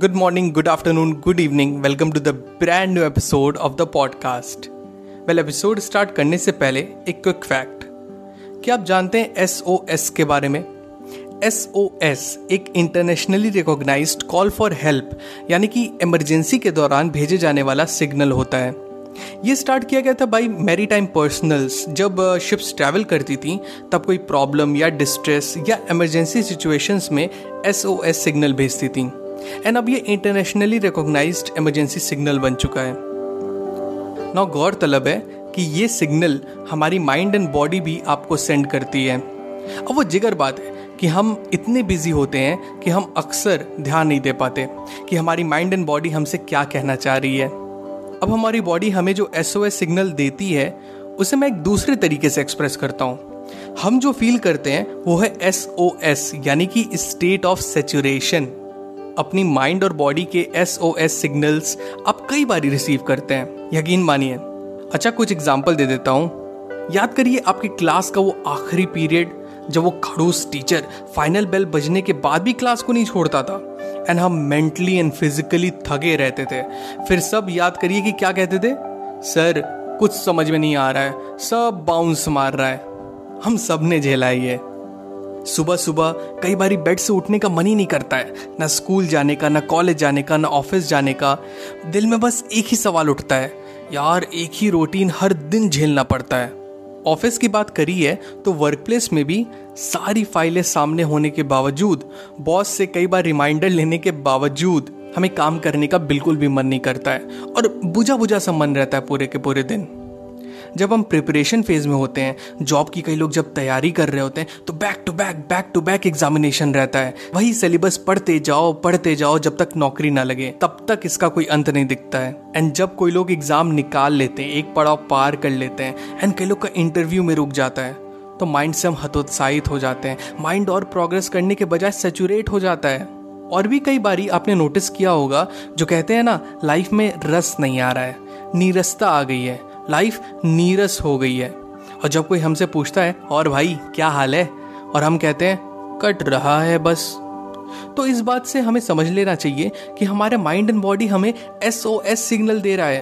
Good morning, good afternoon, good evening. Welcome to the brand new episode of the podcast. Well, episode start करने से पहले एक quick fact क्या आप जानते हैं एस ओ एस के बारे में? एस ओ एस एक internationally recognised call for help यानी कि इमरजेंसी के दौरान भेजे जाने वाला सिग्नल होता है। ये स्टार्ट किया गया था बाई मेरी टाइम पर्सनल्स जब शिप्स uh, ट्रैवल करती थी तब कोई प्रॉब्लम या डिस्ट्रेस या इमरजेंसी सिचुएशंस में एस ओ एस सिग्नल भेजती थी। एंड अब ये इंटरनेशनली रिकॉग्नाइज्ड इमरजेंसी सिग्नल बन चुका है। नौ गौर तलब है कि ये सिग्नल हमारी माइंड एंड बॉडी भी आपको सेंड करती है। अब वो जिगर बात है कि हम इतने बिज़ी होते हैं कि हम अक्सर ध्यान नहीं दे पाते कि हमारी माइंड एंड बॉडी हमसे क्या कहना चाह रही है। अब हमारी बॉडी हमें जो एस सिग्नल देती है, उसे मैं एक दूसरे तरीके से एक्सप्रेस करता हूँ। हम जो फील करते हैं, वो है एस ओ एस यानी कि स्टेट ऑफ़ सेचुरेशन अपनी माइंड और बॉडी के एस ओ एस सिग्नल्स आप कई बार रिसीव करते हैं। यकीन मानिए। अच्छा कुछ एग्ज़ाम्पल दे देता हूँ। याद करिए, आपकी क्लास का वो आखिरी पीरियड जब वो खड़ूस टीचर फाइनल बेल बजने के बाद भी क्लास को नहीं छोड़ता था। एंड हम मेंटली एंड फिजिकली थके रहते थे। फिर सब याद करिए कि क्या कहते थे? सर, कुछ समझ में नहीं आ रहा है। सब बाउंस मार रहा है। हम सबने झेला ये। सुबह सुबह कई बार बेड से उठने का मन ही नहीं करता है। ना स्कूल जाने का, ना कॉलेज जाने का, ना ऑफ़िस जाने का। दिल में बस एक ही सवाल उठता है, यार, एक ही रूटीन हर दिन झेलना पड़ता है। ऑफ़िस की बात करी है तो वर्क प्लेस में भी सारी फाइलें सामने होने के बावजूद बॉस से कई बार रिमाइंडर लेने के बावजूद हमें काम करने का बिल्कुल भी मन नहीं करता है। और बुझा बुझा सा मन रहता है पूरे के पूरे दिन। जब हम प्रिपरेशन फ़ेज़ में होते हैं जॉब की कई लोग जब तैयारी कर रहे होते हैं तो back to back back to back examination रहता है। वही सिलेबस पढ़ते जाओ पढ़ते जाओ, जब तक नौकरी ना लगे, तब तक इसका कोई अंत नहीं दिखता है। एंड जब कोई लोग एग्ज़ाम निकाल लेते हैं, एक पड़ाव पार कर लेते हैं एंड कई लोग का इंटरव्यू में रुक जाता है तो माइंड से हम हतोत्साहित हो जाते हैं। माइंड और प्रोग्रेस करने के बजाय सेचुरेट हो जाता है। और भी कई बारी आपने नोटिस किया होगा, जो कहते हैं ना लाइफ में रस नहीं आ रहा है, नीरसता आ गई है। लाइफ नीरस हो गई है। और जब कोई हमसे पूछता है, और भाई, क्या हाल है? और हम कहते हैं, कट रहा है बस। तो इस बात से हमें समझ लेना चाहिए कि हमारे माइंड एंड बॉडी हमें एस ओ एस सिग्नल दे रहा है।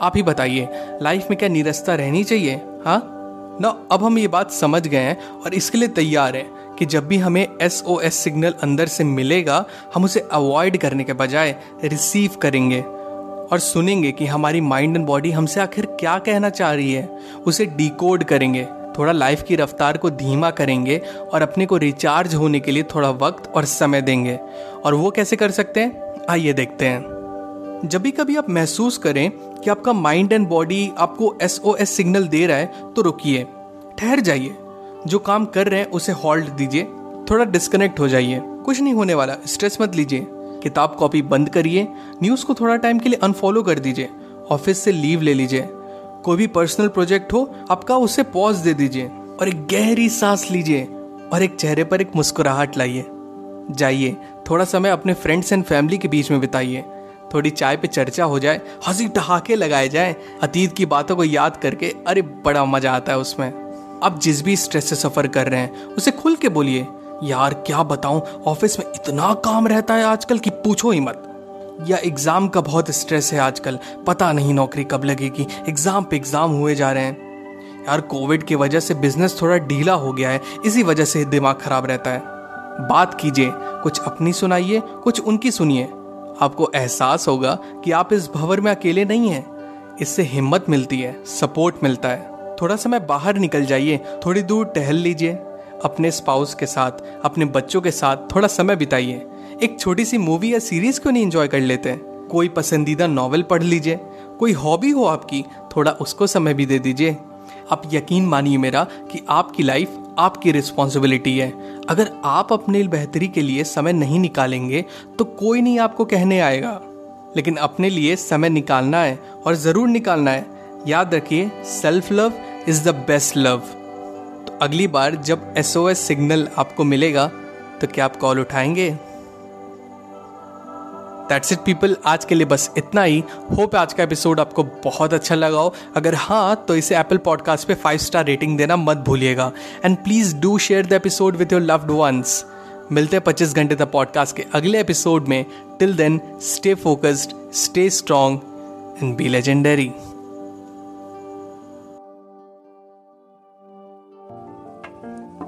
आप ही बताइए लाइफ में क्या नीरसता रहनी चाहिए? हाँ? ना, अब हम ये बात समझ गए हैं और इसके लिए तैयार हैं कि जब भी हमें एस ओ एस सिग्नल अंदर से मिलेगा, हम उसे अवॉइड करने के बजाय रिसीव करेंगे। और सुनेंगे कि हमारी माइंड एंड बॉडी हमसे आखिर क्या कहना चाह रही है। उसे डिकोड करेंगे, थोड़ा लाइफ की रफ्तार को धीमा करेंगे और अपने को रिचार्ज होने के लिए थोड़ा वक्त और समय देंगे। और वो कैसे कर सकते हैं? आइए देखते हैं। जब भी कभी आप महसूस करें कि आपका माइंड एंड बॉडी आपको एस ओ एस सिग्नल दे रहा है तो रुकिए, ठहर जाइए। जो काम कर रहे हैं, उसे हॉल्ट दीजिए, थोड़ा डिस्कनेक्ट हो जाइए। कुछ नहीं होने वाला स्ट्रेस मत लीजिए। किताब कॉपी बंद करिए, न्यूज़ को थोड़ा टाइम के लिए अनफॉलो कर दीजिए, ऑफ़िस से लीव ले लीजिए। कोई भी पर्सनल प्रोजेक्ट हो, आपका उसे पॉज दे दीजिए और एक गहरी सांस लीजिए और एक चेहरे पर एक मुस्कुराहट लाइए। जाइए, थोड़ा समय अपने फ्रेंड्स एंड फैमिली के बीच में बिताइए। थोड़ी चाय पे चर्चा हो जाए, हँसी ठहाके लगाए जाए, अतीत की बातों को याद करके, अरे बड़ा मज़ा आता है उसमें। आप जिस भी स्ट्रेस से सफ़र कर रहे हैं, उसे खुल के बोलिए यार क्या बताऊँ, ऑफ़िस में इतना काम रहता है आजकल कि पूछो ही मत। या एग्ज़ाम का बहुत स्ट्रेस है आजकल, पता नहीं नौकरी कब लगेगी, एग्ज़ाम पे एग्ज़ाम हुए जा रहे हैं। यार कोविड की वजह से बिज़नेस थोड़ा ढीला हो गया है, इसी वजह से दिमाग खराब रहता है। बात कीजिए, कुछ अपनी सुनाइए, कुछ उनकी सुनिए। आपको एहसास होगा कि आप इस भवर में अकेले नहीं हैं। इससे हिम्मत मिलती है सपोर्ट मिलता है। थोड़ा समय बाहर निकल जाइए, थोड़ी दूर टहल लीजिए। अपने स्पाउस के साथ, अपने बच्चों के साथ थोड़ा समय बिताइए। एक छोटी सी मूवी या सीरीज़ क्यों नहीं एंजॉय कर लेते? कोई पसंदीदा नॉवल पढ़ लीजिए। कोई हॉबी हो आपकी, थोड़ा उसको समय भी दे दीजिए। आप यकीन मानिए मेरा कि आपकी लाइफ आपकी रिस्पॉन्सिबिलिटी है। अगर आप अपने बेहतरी के लिए समय नहीं निकालेंगे तो कोई नहीं आपको कहने आएगा। लेकिन अपने लिए समय निकालना है और ज़रूर निकालना है। याद रखिए self love is the best love अगली बार जब एसओएस सिग्नल आपको मिलेगा तो क्या आप कॉल उठाएँगे? दैट्स इट पीपल आज के लिए बस इतना ही। होप आज का एपिसोड आपको बहुत अच्छा लगा हो। अगर हाँ तो इसे एप्पल पॉडकास्ट पे फाइव स्टार रेटिंग देना मत भूलिएगा। And please do share the episode with your loved ones मिलते हैं पच्चीस घंटे तक पॉडकास्ट के अगले एपिसोड में। Till then stay focused stay strong and be legendary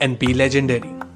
and be legendary.